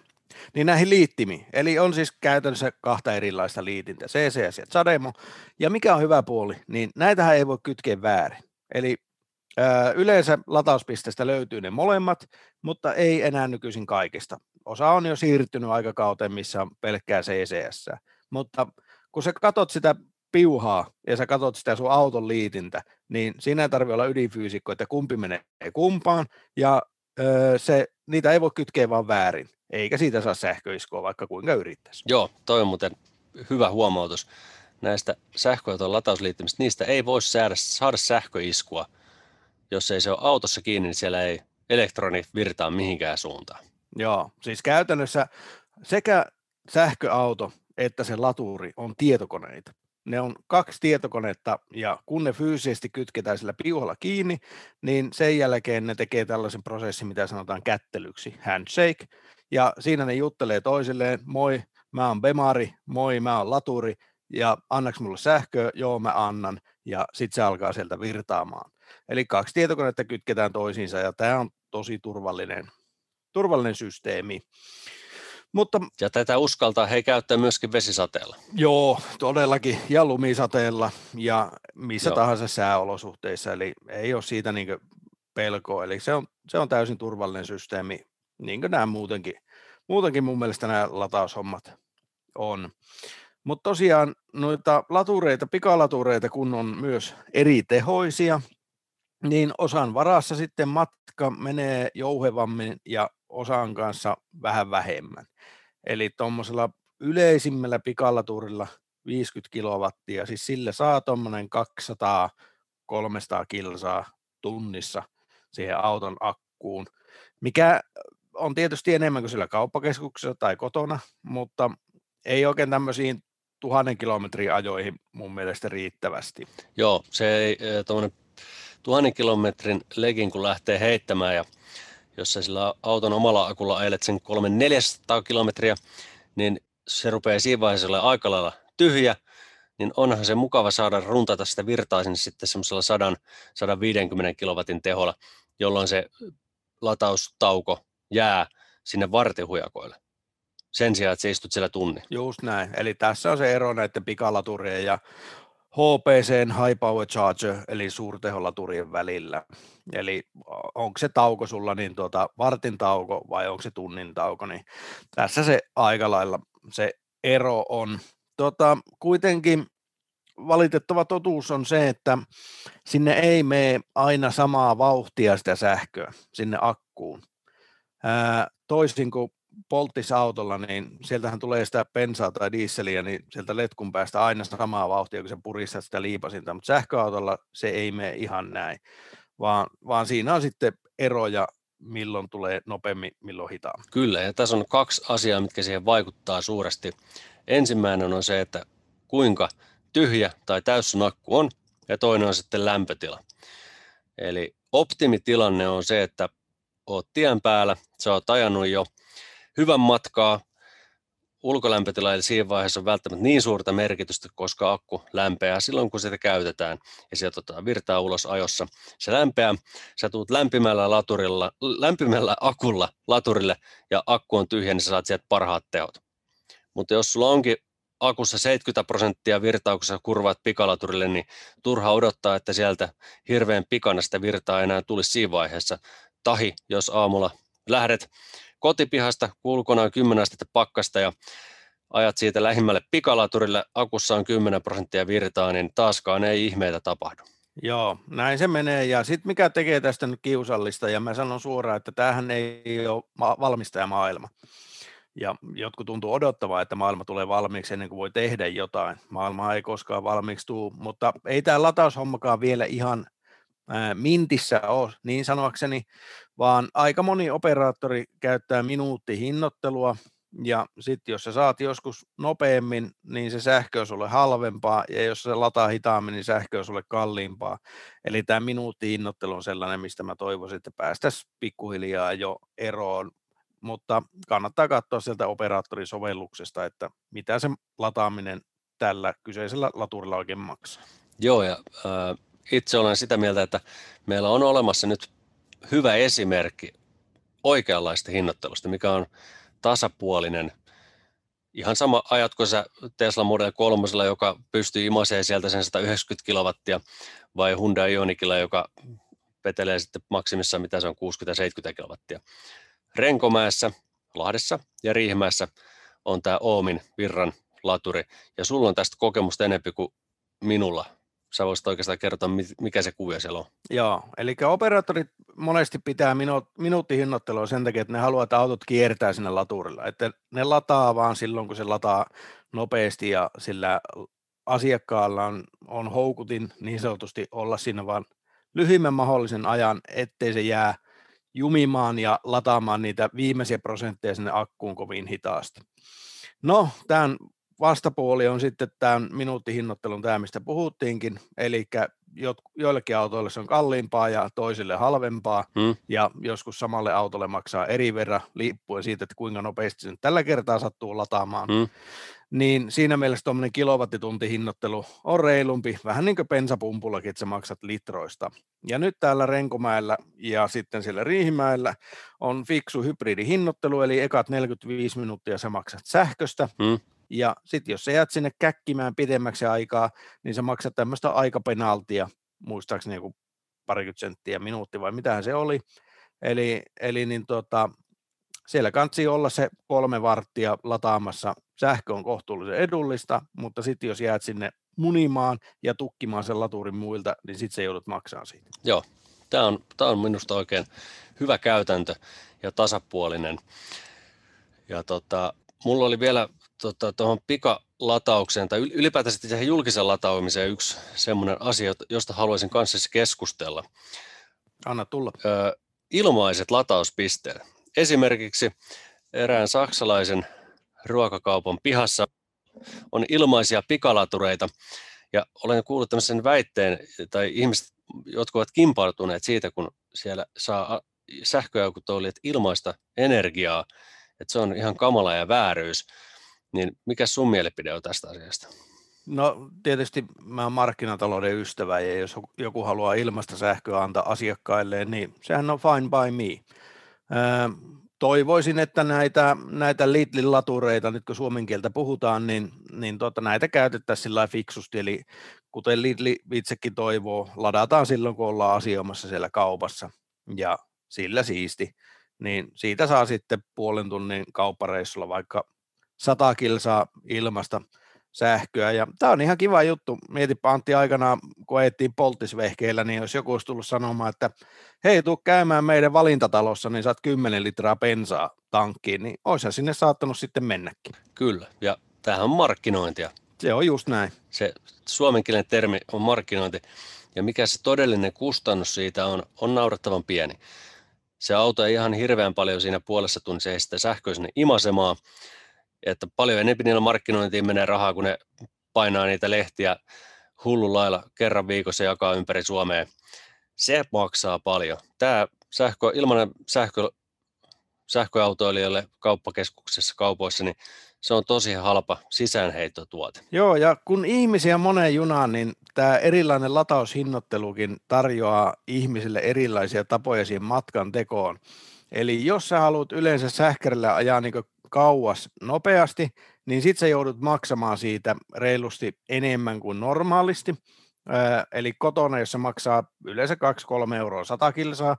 Niin näihin liittimiin. Eli on siis käytännössä kahta erilaista liitintä, CCS ja Zademo. Ja mikä on hyvä puoli, niin näitähän ei voi kytkeä väärin. Eli yleensä latauspisteestä löytyy ne molemmat, mutta ei enää nykyisin kaikista. Osa on jo siirtynyt aikakauteen, missä on pelkkää CCS. Mutta kun sä katot sitä piuhaa ja sä katot sitä sun auton liitintä, niin siinä ei tarvitse olla ydinfyysikko, että kumpi menee kumpaan, ja öö, se, niitä ei voi kytkeä vaan väärin eikä siitä saa sähköiskua vaikka kuinka yrittäisi.
Joo, toi on muuten hyvä huomautus. Näistä sähköauton latausliittymistä, niistä ei voi saada, saada sähköiskua. Jos ei se ole autossa kiinni, niin siellä ei elektroni virtaa mihinkään suuntaan.
Joo, siis käytännössä sekä sähköauto että se laturi on tietokoneita. Ne on kaksi tietokonetta ja kun ne fyysisesti kytketään sillä piuhalla kiinni, niin sen jälkeen ne tekee tällaisen prosessin, mitä sanotaan kättelyksi, handshake, ja siinä ne juttelee toisilleen, moi, mä oon Bemari, moi, mä oon Laturi, ja annaks mulle sähköä, joo mä annan, ja sitten se alkaa sieltä virtaamaan. Eli kaksi tietokonetta kytketään toisiinsa, ja tämä on tosi turvallinen, turvallinen systeemi.
Mutta, ja tätä uskaltaa he käyttää myöskin vesisateella.
Joo, todellakin, ja lumisateella, ja missä joo. tahansa sääolosuhteissa, eli ei ole siitä niin pelkoa, eli se on, se on täysin turvallinen systeemi niin kuin nämä muutenkin, muutenkin mun mielestä nämä lataushommat on. Mutta tosiaan noita latureita, pikalatureita, kun on myös eri tehoisia, niin osan varassa sitten matka menee jouhevammin ja osan kanssa vähän vähemmän. Eli tuommoisella yleisimmällä pikalaturilla 50 kilowattia, siis sille saa tuommoinen 200-300 kilsaa tunnissa siihen auton akkuun, mikä on tietysti enemmän kuin sillä kauppakeskuksessa tai kotona, mutta ei oikein tämmöisiin tuhannen kilometrin ajoihin mun mielestä riittävästi.
Joo, se ei tuommoinen tuhannen kilometrin legin kun lähtee heittämään ja jos sä sillä auton omalla akulla ajelet sen 300-400 kilometriä, niin se rupeaa siinä vaiheessa olla aika lailla tyhjä, niin onhan se mukava saada runtata sitä virtaa sinne sitten semmoisella 100-150 kilowatin teholla, jolloin se lataustauko jää sinne vartihujakoille sen sijaan, että sä istut siellä tunnin.
Just näin. Eli tässä on se ero näiden pikalaturien ja HPC High Power Charger, eli suurteholaturien välillä. Eli onko se tauko sulla niin tuota, vartin tauko vai onko se tunnin tauko, niin tässä se aika lailla se ero on. Tota, kuitenkin valitettava totuus on se, että sinne ei mene aina samaa vauhtia sitä sähköä sinne akkuun. Toisin kuin polttisautolla, niin sieltähän tulee sitä bensaa tai diisseliä, niin sieltä letkun päästä aina samaa vauhtia, kun se puristaa sitä liipasinta, mutta sähköautolla se ei mene ihan näin, vaan, vaan siinä on sitten eroja milloin tulee nopeammin, milloin hitaammin.
Kyllä, ja tässä on kaksi asiaa, mitkä siihen vaikuttaa suuresti. Ensimmäinen on se, että kuinka tyhjä tai täyssä nakku on, ja toinen on sitten lämpötila. Eli optimitilanne on se, että oot tien päällä, sä oot ajanut jo hyvän matkaa, ulkolämpötila eli siinä vaiheessa on välttämättä niin suurta merkitystä, koska akku lämpeää silloin, kun sitä käytetään ja sieltä otetaan virtaa ulos ajossa. Se lämpeää, sä tuut lämpimällä, laturilla, lämpimällä akulla laturille ja akku on tyhjä, niin sä saat sieltä parhaat teot. Mutta jos sulla onkin akussa 70 prosenttia virtaa, kun sä kurvaat pikalaturille, niin turha odottaa, että sieltä hirveän pikana sitä virtaa enää tulisi siinä vaiheessa. Tahi, jos aamulla lähdet kotipihasta, ulkona on 10 astetta pakkasta ja ajat siitä lähimmälle pikalaturille, akussa on 10 prosenttia virtaa, niin taaskaan ei ihmeitä tapahdu.
Joo, näin se menee. Ja sitten mikä tekee tästä nyt kiusallista, ja mä sanon suoraan, että tämähän ei ole valmistajamaailma. Ja jotkut tuntuu odottavaa, että maailma tulee valmiiksi ennen kuin voi tehdä jotain. Maailma ei koskaan valmiiksi tule, mutta ei tämä lataushommakaan vielä ihan mintissä ole, niin sanoakseni, vaan aika moni operaattori käyttää minuuttihinnottelua, ja sitten jos sä saat joskus nopeammin, niin se sähkö on sulle halvempaa, ja jos se lataa hitaammin, niin sähkö on sulle kalliimpaa. Eli tämä minuuttihinnoittelu on sellainen, mistä mä toivoisin, että päästäisiin pikkuhiljaa jo eroon, mutta kannattaa katsoa sieltä operaattorisovelluksesta, että mitä se lataaminen tällä kyseisellä laturilla oikein maksaa.
Joo, ja äh, itse olen sitä mieltä, että meillä on olemassa nyt hyvä esimerkki oikeanlaista hinnoittelusta, mikä on tasapuolinen. Ihan sama ajatko sä Tesla Model 3, joka pystyy imaseen sieltä sen 190 kilowattia, vai Hyundai Ionicilla, joka petelee sitten maksimissaan mitä se on 60-70 kilowattia. Renkomäessä, Lahdessa ja Riihimäessä on tämä Oomin virran laturi, ja sulla on tästä kokemusta enempi kuin minulla sä voisit oikeastaan kertoa, mikä se kuvio siellä on.
Joo, eli operaattorit monesti pitää minu- minuuttihinnoittelua sen takia, että ne haluaa, että autot kiertää sinne laturilla. Että ne lataa vaan silloin, kun se lataa nopeasti ja sillä asiakkaalla on, on houkutin niin sanotusti olla siinä vaan lyhyimmän mahdollisen ajan, ettei se jää jumimaan ja lataamaan niitä viimeisiä prosentteja sinne akkuun kovin hitaasti. No, tämän vastapuoli on sitten tämän minuuttihinnoittelun tämä, mistä puhuttiinkin, eli joillekin autoille se on kalliimpaa ja toisille halvempaa, hmm. ja joskus samalle autolle maksaa eri verran, liippuen siitä, että kuinka nopeasti sen tällä kertaa sattuu lataamaan. Hmm. Niin siinä mielessä tuommoinen kilowattituntihinnoittelu on reilumpi, vähän niin kuin bensapumpullakin, että sä maksat litroista. Ja nyt täällä Renkomäellä ja sitten siellä Riihimäellä on fiksu hybridihinnoittelu, eli ekat 45 minuuttia sä maksat sähköstä, hmm ja sitten jos sä jäät sinne käkkimään pidemmäksi aikaa, niin sä maksat tämmöistä aikapenaltia, muistaakseni joku parikymmentä senttiä minuutti vai mitähän se oli. Eli, eli niin tota, siellä kansi olla se kolme varttia lataamassa. Sähkö on kohtuullisen edullista, mutta sitten jos jäät sinne munimaan ja tukkimaan sen laturin muilta, niin sitten se joudut maksaa siitä.
Joo, tämä on, tämä on minusta oikein hyvä käytäntö ja tasapuolinen. Ja tota, mulla oli vielä tota, tuohon pikalataukseen tai ylipäätään siihen julkisen lataamiseen yksi semmoinen asia, josta haluaisin kanssa keskustella.
Anna tulla.
Ö, ilmaiset latauspisteet. Esimerkiksi erään saksalaisen ruokakaupan pihassa on ilmaisia pikalatureita, ja olen kuullut tämmöisen väitteen, tai ihmiset, jotka ovat kimpautuneet siitä, kun siellä saa sähköautoilijat ilmaista energiaa, että se on ihan kamala ja vääryys. Niin mikä sun mielipide on tästä asiasta?
No tietysti mä oon markkinatalouden ystävä ja jos joku haluaa ilmasta sähköä antaa asiakkaille, niin sehän on fine by me. Toivoisin, että näitä, näitä Lidlin latureita, nyt kun suomen kieltä puhutaan, niin, niin tota, näitä käytettäisiin sillä fiksusti, eli kuten Lidli itsekin toivoo, ladataan silloin, kun ollaan asioimassa siellä kaupassa, ja sillä siisti, niin siitä saa sitten puolen tunnin kauppareissulla vaikka 100 kilsaa ilmasta sähköä. Ja tämä on ihan kiva juttu. Mietipä Antti aikanaan, kun ajettiin polttisvehkeillä, niin jos joku olisi tullut sanomaan, että hei, tuu käymään meidän valintatalossa, niin saat 10 litraa bensaa tankkiin, niin olisihan sinne saattanut sitten mennäkin.
Kyllä, ja tämähän on markkinointia.
Se on just näin.
Se suomenkielinen termi on markkinointi, ja mikä se todellinen kustannus siitä on, on naurettavan pieni. se auto ei ihan hirveän paljon siinä puolessa tunnissa ei sitä sähköä sinne imasemaa, että paljon enemmän niillä markkinointiin menee rahaa, kun ne painaa niitä lehtiä hullu lailla kerran viikossa jakaa ympäri Suomea. Se maksaa paljon. Tämä sähkö, ilmainen sähkö, sähköautoilijoille kauppakeskuksessa, kaupoissa, niin se on tosi halpa sisäänheittotuote.
Joo, ja kun ihmisiä moneen junaan, niin tämä erilainen lataushinnottelukin tarjoaa ihmisille erilaisia tapoja siihen matkan tekoon. Eli jos sä haluat yleensä sähkärillä ajaa niin kauas nopeasti, niin sitten sä joudut maksamaan siitä reilusti enemmän kuin normaalisti. Eli kotona, jos se maksaa yleensä 2-3 euroa 100 kilsaa,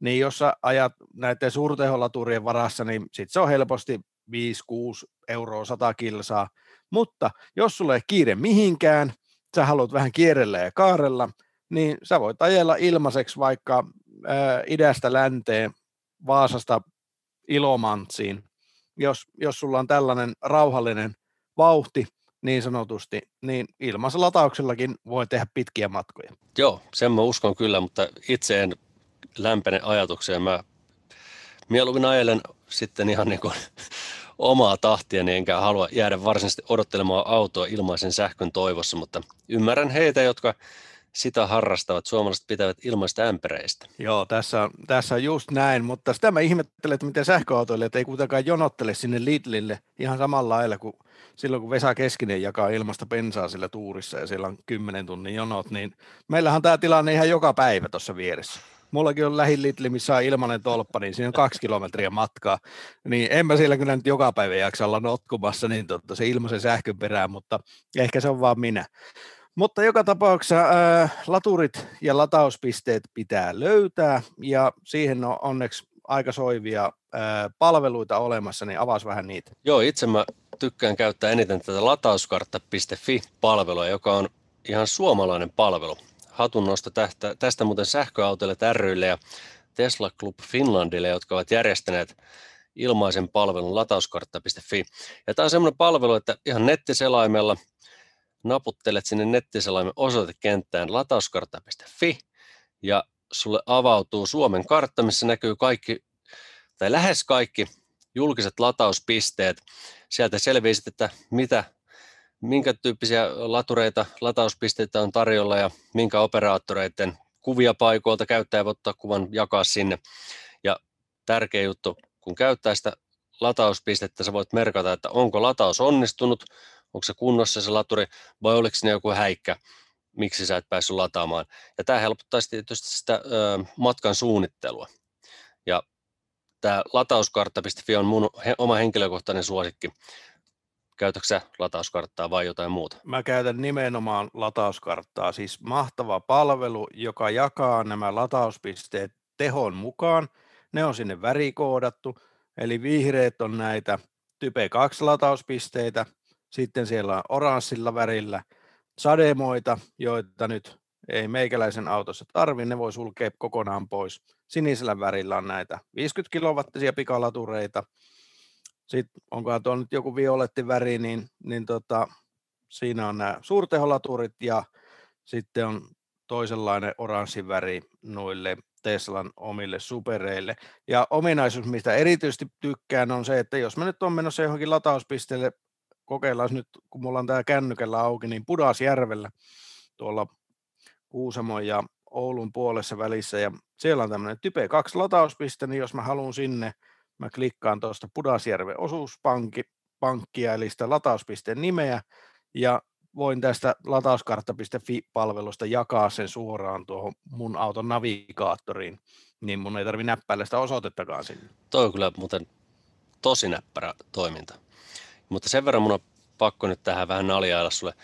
niin jos sä ajat näiden suurteholaturien varassa, niin sitten se on helposti 5-6 euroa 100 kilsaa. Mutta jos sulle ei kiire mihinkään, sä haluat vähän kierrellä ja kaarella, niin sä voit ajella ilmaiseksi vaikka ää, idästä länteen Vaasasta Ilomantsiin, jos, jos sulla on tällainen rauhallinen vauhti niin sanotusti, niin ilmaisella voi tehdä pitkiä matkoja.
Joo, sen mä uskon kyllä, mutta itse en lämpene ajatukseen. Mä mieluummin ajelen sitten ihan niin kuin omaa tahtia, niin enkä halua jäädä varsinaisesti odottelemaan autoa ilmaisen sähkön toivossa, mutta ymmärrän heitä, jotka sitä harrastavat. Suomalaiset pitävät ilmaista ämpäreistä.
Joo, tässä on, tässä on just näin, mutta sitä mä ihmettelen, että miten sähköautoilijat ei kuitenkaan jonottele sinne Lidlille ihan samalla lailla kuin silloin, kun Vesa Keskinen jakaa ilmasta bensaa sillä tuurissa ja siellä on 10 tunnin jonot, niin meillähän tämä tilanne ihan joka päivä tuossa vieressä. Mullakin on lähin Lidli, missä on ilmainen tolppa, niin siinä on kaksi kilometriä matkaa. Niin en mä siellä kyllä nyt joka päivä jaksa olla notkumassa niin totta, se ilmaisen sähkön perään, mutta ehkä se on vaan minä. Mutta joka tapauksessa äh, laturit ja latauspisteet pitää löytää ja siihen on onneksi aika soivia äh, palveluita olemassa, niin avas vähän niitä.
Joo, itse mä tykkään käyttää eniten tätä latauskartta.fi-palvelua, joka on ihan suomalainen palvelu. Hatunnosto tästä, tästä muuten sähköautoille rylle ja Tesla Club Finlandille, jotka ovat järjestäneet ilmaisen palvelun latauskartta.fi. Ja tämä on semmoinen palvelu, että ihan nettiselaimella – naputtelet sinne nettiselaimen osoitekenttään latauskartta.fi ja sulle avautuu Suomen kartta, missä näkyy kaikki tai lähes kaikki julkiset latauspisteet. Sieltä selviisit, että mitä, minkä tyyppisiä latureita, latauspisteitä on tarjolla ja minkä operaattoreiden kuvia paikoilta käyttäjä voi ottaa kuvan, jakaa sinne. Ja tärkeä juttu, kun käyttää sitä latauspistettä, sä voit merkata, että onko lataus onnistunut, onko se kunnossa se laturi vai oliko ne joku häikkä, miksi sä et päässyt lataamaan. Ja tämä helpottaisi tietysti sitä ö, matkan suunnittelua. Ja tämä latauskartta.fi on mun he, oma henkilökohtainen suosikki. Käytätkö latauskarttaa vai jotain muuta?
Mä käytän nimenomaan latauskarttaa, siis mahtava palvelu, joka jakaa nämä latauspisteet tehon mukaan. Ne on sinne värikoodattu, eli vihreät on näitä Type 2 latauspisteitä, sitten siellä on oranssilla värillä sademoita, joita nyt ei meikäläisen autossa tarvi, ne voi sulkea kokonaan pois. Sinisellä värillä on näitä 50 kilowattisia pikalatureita. Sitten onkohan tuo nyt joku violetti väri, niin, niin tota, siinä on nämä suurteholaturit ja sitten on toisenlainen oranssi väri noille Teslan omille supereille. Ja ominaisuus, mistä erityisesti tykkään, on se, että jos mä nyt on menossa johonkin latauspisteelle kokeillaan nyt, kun mulla on tämä kännykällä auki, niin Pudasjärvellä tuolla Kuusamon ja Oulun puolessa välissä, ja siellä on tämmöinen Type 2 latauspiste, niin jos mä haluan sinne, mä klikkaan tuosta Pudasjärven osuuspankkia, eli sitä latauspisteen nimeä, ja voin tästä latauskartta.fi-palvelusta jakaa sen suoraan tuohon mun auton navigaattoriin, niin mun ei tarvi näppäillä sitä osoitettakaan sinne.
Toi on kyllä muuten tosi näppärä toiminta. Mutta sen verran mun on pakko nyt tähän vähän naljailla sulle,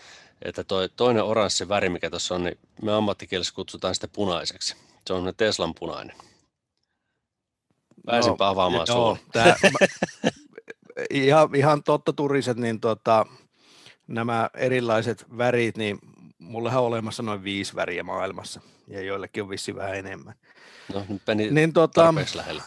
että toi toinen oranssi väri, mikä tuossa on, niin me ammattikielessä kutsutaan sitä punaiseksi. Se on Teslan punainen. Pääsinpä no, avaamaan joo, tää,
ihan, ihan totta turiset, niin tota, nämä erilaiset värit, niin mulla on olemassa noin viisi väriä maailmassa, ja joillekin on vissi vähän enemmän.
No, nyt meni niin, tota, lähellä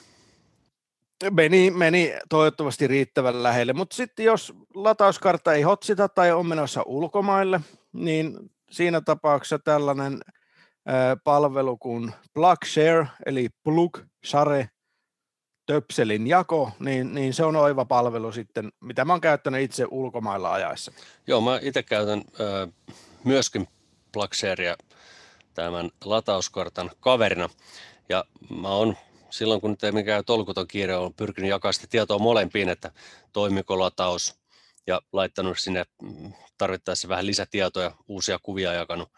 meni, meni toivottavasti riittävän lähelle, mutta sitten jos latauskartta ei hotsita tai on menossa ulkomaille, niin siinä tapauksessa tällainen palvelu kuin PlugShare, eli PlugShare, töpselin jako, niin, niin se on oiva palvelu sitten, mitä mä oon käyttänyt itse ulkomailla ajaessa.
Joo, mä itse käytän ö, myöskin Plaxeria tämän latauskartan kaverina. Ja mä oon silloin, kun nyt ei mikään tolkuton kiire on pyrkinyt jakaa sitä tietoa molempiin, että toimiko lataus ja laittanut sinne mm, tarvittaessa vähän lisätietoja, uusia kuvia jakanut.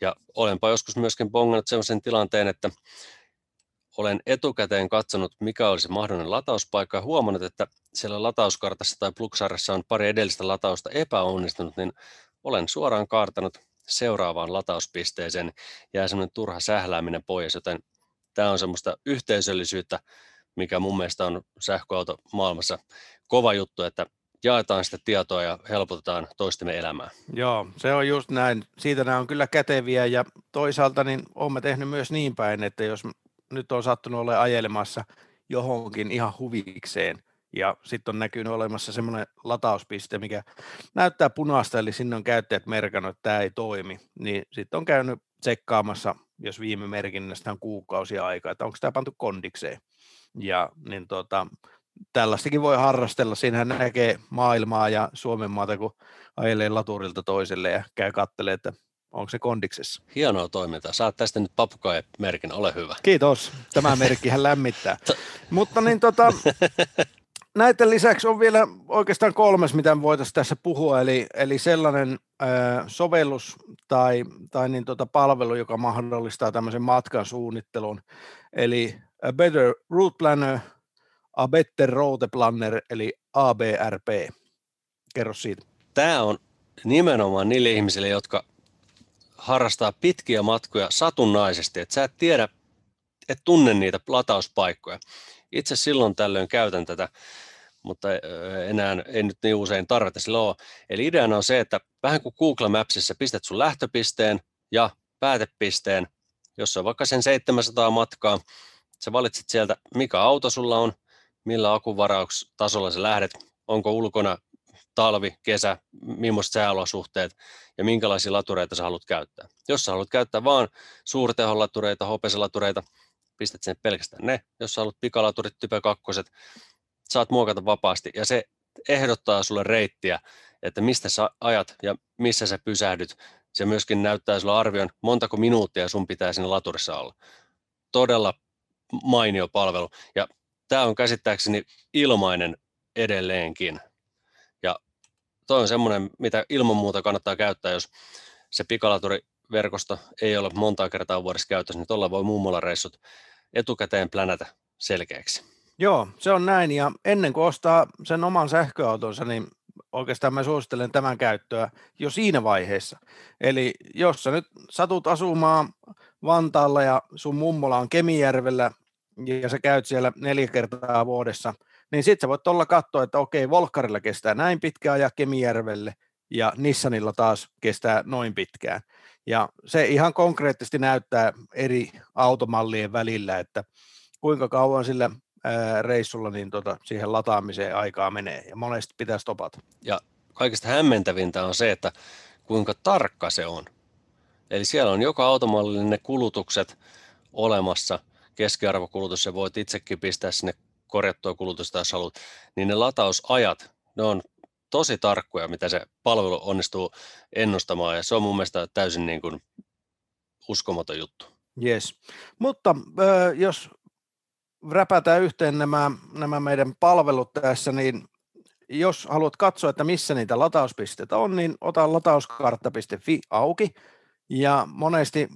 Ja olenpa joskus myöskin bongannut sellaisen tilanteen, että olen etukäteen katsonut, mikä olisi mahdollinen latauspaikka ja huomannut, että siellä latauskartassa tai Pluxaressa on pari edellistä latausta epäonnistunut, niin olen suoraan kaartanut seuraavaan latauspisteeseen, jää semmoinen turha sählääminen pois, joten tämä on semmoista yhteisöllisyyttä, mikä mun mielestä on sähköauto maailmassa kova juttu, että jaetaan sitä tietoa ja helpotetaan toistemme elämää.
Joo, se on just näin. Siitä nämä on kyllä käteviä ja toisaalta niin olemme tehnyt myös niin päin, että jos nyt on sattunut olla ajelemassa johonkin ihan huvikseen ja sitten on näkynyt olemassa semmoinen latauspiste, mikä näyttää punaista, eli sinne on käyttäjät merkannut, että tämä ei toimi, niin sitten on käynyt tsekkaamassa, jos viime merkinnästä on kuukausia aikaa, että onko tämä pantu kondikseen. Ja niin tota, tällaistakin voi harrastella. Siinähän näkee maailmaa ja Suomen maata, kun ajelee laturilta toiselle ja käy kattelee, että onko se kondiksessa.
Hienoa toimintaa. Saat tästä nyt papukai-merkin, ole hyvä.
Kiitos. Tämä merkkihän lämmittää. Mutta niin tota, näiden lisäksi on vielä oikeastaan kolmas, mitä voitaisiin tässä puhua, eli, eli sellainen ö, sovellus tai, tai niin tota palvelu, joka mahdollistaa tämmöisen matkan suunnittelun, eli A Better Route Planner, A Better Route Planner, eli ABRP. Kerro siitä.
Tämä on nimenomaan niille ihmisille, jotka harrastaa pitkiä matkoja satunnaisesti, että sä et tiedä, et tunne niitä latauspaikkoja. Itse silloin tällöin käytän tätä, mutta enää ei nyt niin usein tarvita sillä ole. Eli ideana on se, että vähän kuin Google Mapsissa pistät sun lähtöpisteen ja päätepisteen, jos on vaikka sen 700 matkaa, sä valitset sieltä, mikä auto sulla on, millä akuvaraukstasolla sä lähdet, onko ulkona talvi, kesä, millaiset sääolosuhteet ja minkälaisia latureita sä haluat käyttää. Jos sä haluat käyttää vain suurteholatureita, hopesalatureita, pistät sinne pelkästään ne. Jos sä haluat pikalaturit, type kakkoset, saat muokata vapaasti ja se ehdottaa sulle reittiä, että mistä sä ajat ja missä sä pysähdyt. Se myöskin näyttää sulle arvion, montako minuuttia sun pitää sinne laturissa olla. Todella mainio palvelu ja tämä on käsittääkseni ilmainen edelleenkin. Ja toi on semmoinen, mitä ilman muuta kannattaa käyttää, jos se pikalaturiverkosto ei ole montaa kertaa vuodessa käytössä, niin tuolla voi mummola reissut etukäteen plänätä selkeäksi.
Joo, se on näin. Ja ennen kuin ostaa sen oman sähköautonsa, niin oikeastaan mä suosittelen tämän käyttöä jo siinä vaiheessa. Eli jos sä nyt satut asumaan Vantaalla ja sun mummola on Kemijärvellä ja sä käyt siellä neljä kertaa vuodessa, niin sitten sä voit olla katsoa, että okei, Volkkarilla kestää näin pitkään ajaa Kemijärvelle ja Nissanilla taas kestää noin pitkään. Ja se ihan konkreettisesti näyttää eri automallien välillä, että kuinka kauan sillä reissulla niin tota, siihen lataamiseen aikaa menee ja monesti pitää stopata.
Ja kaikista hämmentävintä on se, että kuinka tarkka se on. Eli siellä on joka automallinen ne kulutukset olemassa, keskiarvokulutus, ja voit itsekin pistää sinne korjattua kulutusta, jos haluat, niin ne latausajat, ne on tosi tarkkoja, mitä se palvelu onnistuu ennustamaan, ja se on mun mielestä täysin niin kuin uskomaton juttu.
Yes. Mutta äh, jos räpätään yhteen nämä, nämä meidän palvelut tässä, niin jos haluat katsoa, että missä niitä latauspisteitä on, niin ota latauskartta.fi auki, ja monesti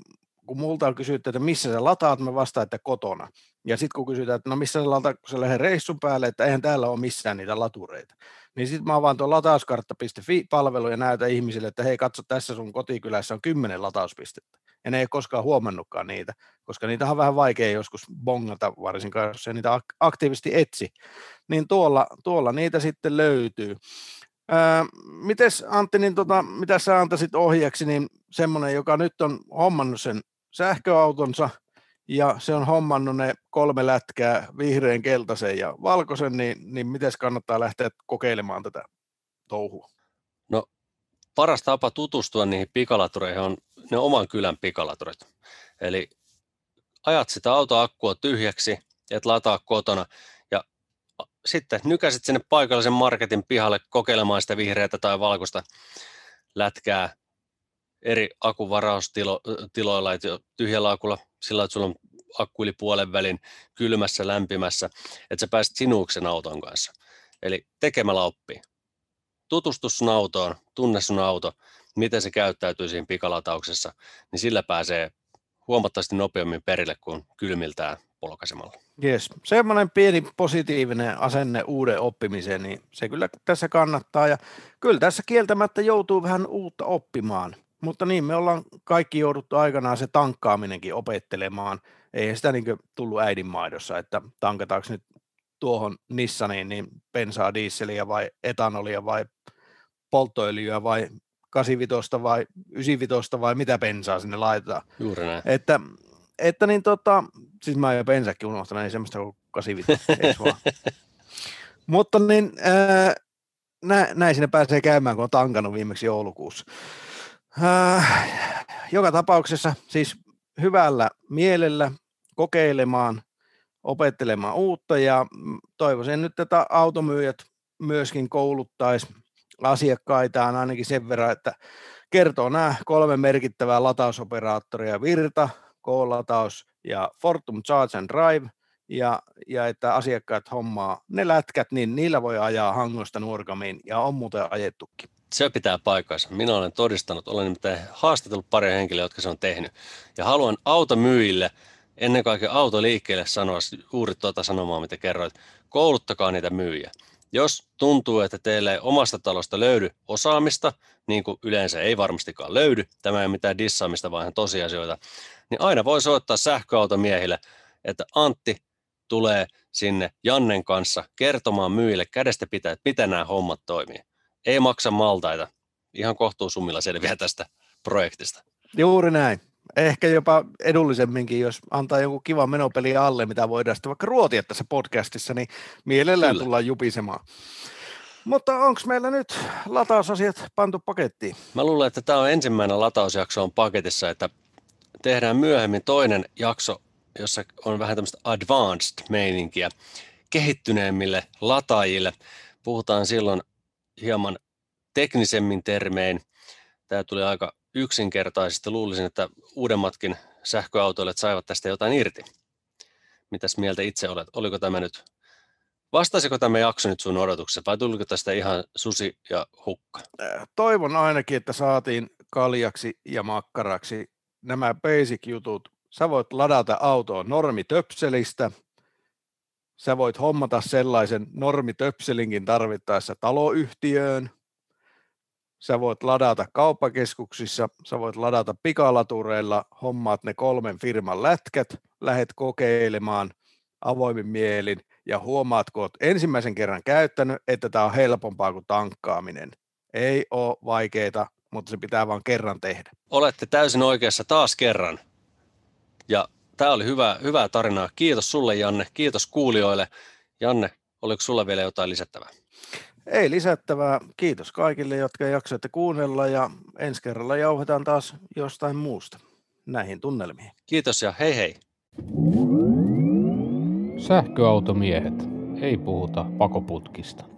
kun multa on kysytty, että missä sä lataat, mä vastaan, että kotona. Ja sitten kun kysytään, että no missä sä lataat, kun sä lähden reissun päälle, että eihän täällä ole missään niitä latureita. Niin sitten mä avaan tuon latauskartta.fi-palvelu ja näytän ihmisille, että hei katso tässä sun kotikylässä on kymmenen latauspistettä. Ja ne ei koskaan huomannutkaan niitä, koska niitä on vähän vaikea joskus bongata, varsinkaan jos se niitä aktiivisesti etsi. Niin tuolla, tuolla niitä sitten löytyy. Öö, mites Antti, niin tota, mitä sä antaisit ohjeeksi, niin semmoinen, joka nyt on hommannut sen sähköautonsa ja se on hommannut ne kolme lätkää, vihreän, keltaisen ja valkoisen, niin, niin miten kannattaa lähteä kokeilemaan tätä touhua?
No paras tapa tutustua niihin pikalatureihin on ne oman kylän pikalaturit. Eli ajat sitä autoakkua tyhjäksi, et lataa kotona ja sitten nykäsit sinne paikallisen marketin pihalle kokeilemaan sitä vihreätä tai valkoista lätkää eri akuvaraustiloilla, että tyhjällä akulla sillä että sulla on akku yli puolen välin kylmässä, lämpimässä, että sä pääset sinuuksen auton kanssa. Eli tekemällä oppii. Tutustu sun autoon, tunne sun auto, miten se käyttäytyy siinä pikalatauksessa, niin sillä pääsee huomattavasti nopeammin perille kuin kylmiltään polkaisemalla.
Yes. Semmoinen pieni positiivinen asenne uuden oppimiseen, niin se kyllä tässä kannattaa. Ja kyllä tässä kieltämättä joutuu vähän uutta oppimaan. Mutta niin, me ollaan kaikki jouduttu aikanaan se tankkaaminenkin opettelemaan. Ei sitä niin tullut äidinmaidossa, että tankataanko nyt tuohon Nissaniin niin bensaa, diisseliä vai etanolia vai polttoöljyä vai 85 vai 95 vai mitä bensaa sinne laitetaan.
Juuri näin.
Että, että niin tota, siis mä jo bensäkin unohtanut, ei semmoista kuin 85, Mutta niin, ää, nä, näin sinne pääsee käymään, kun on tankannut viimeksi joulukuussa. Ää, joka tapauksessa siis hyvällä mielellä kokeilemaan, opettelemaan uutta ja toivoisin nyt, että automyyjät myöskin kouluttaisi asiakkaitaan ainakin sen verran, että kertoo nämä kolme merkittävää latausoperaattoria, Virta, K-lataus ja Fortum Charge and Drive, ja, ja että asiakkaat hommaa ne lätkät, niin niillä voi ajaa hangosta nuorkamiin, ja on muuten ajettukin.
Se pitää paikkansa. Minä olen todistanut, olen nimittäin haastatellut pari henkilöä, jotka se on tehnyt. Ja haluan automyyjille, ennen kaikkea autoliikkeelle sanoa juuri tuota sanomaa, mitä kerroit. Kouluttakaa niitä myyjiä. Jos tuntuu, että teille ei omasta talosta löydy osaamista, niin kuin yleensä ei varmastikaan löydy, tämä ei ole mitään dissaamista, vaan ihan tosiasioita, niin aina voi soittaa sähköautomiehille, että Antti tulee sinne Jannen kanssa kertomaan myyjille kädestä pitää, että miten nämä hommat toimii. Ei maksa maltaita. Ihan kohtuusummilla selviää tästä projektista.
Juuri näin ehkä jopa edullisemminkin, jos antaa joku kiva menopeli alle, mitä voidaan sitten vaikka ruotia tässä podcastissa, niin mielellään Kyllä. tullaan jupisemaan. Mutta onko meillä nyt latausasiat pantu pakettiin?
Mä luulen, että tämä on ensimmäinen latausjakso on paketissa, että tehdään myöhemmin toinen jakso, jossa on vähän tämmöistä advanced meininkiä kehittyneemmille lataajille. Puhutaan silloin hieman teknisemmin termein. Tämä tuli aika yksinkertaisesti luulisin, että uudemmatkin sähköautoilijat saivat tästä jotain irti. Mitäs mieltä itse olet? Oliko tämä nyt, vastasiko tämä jakso nyt sun odotuksen vai tuliko tästä ihan susi ja hukka?
Äh, toivon ainakin, että saatiin kaljaksi ja makkaraksi nämä basic-jutut. Sä voit ladata autoa normitöpselistä, sä voit hommata sellaisen normitöpselinkin tarvittaessa taloyhtiöön – sä voit ladata kauppakeskuksissa, sä voit ladata pikalatureilla, hommaat ne kolmen firman lätkät, lähet kokeilemaan avoimin mielin ja huomaat, kun oot ensimmäisen kerran käyttänyt, että tämä on helpompaa kuin tankkaaminen. Ei ole vaikeita, mutta se pitää vain kerran tehdä.
Olette täysin oikeassa taas kerran. Ja tämä oli hyvä, hyvää tarinaa. Kiitos sulle Janne, kiitos kuulijoille. Janne, oliko sulla vielä jotain lisättävää?
Ei lisättävää. Kiitos kaikille, jotka jaksoitte kuunnella ja ensi kerralla jauhetaan taas jostain muusta näihin tunnelmiin.
Kiitos ja hei hei.
Sähköautomiehet. Ei puhuta pakoputkista.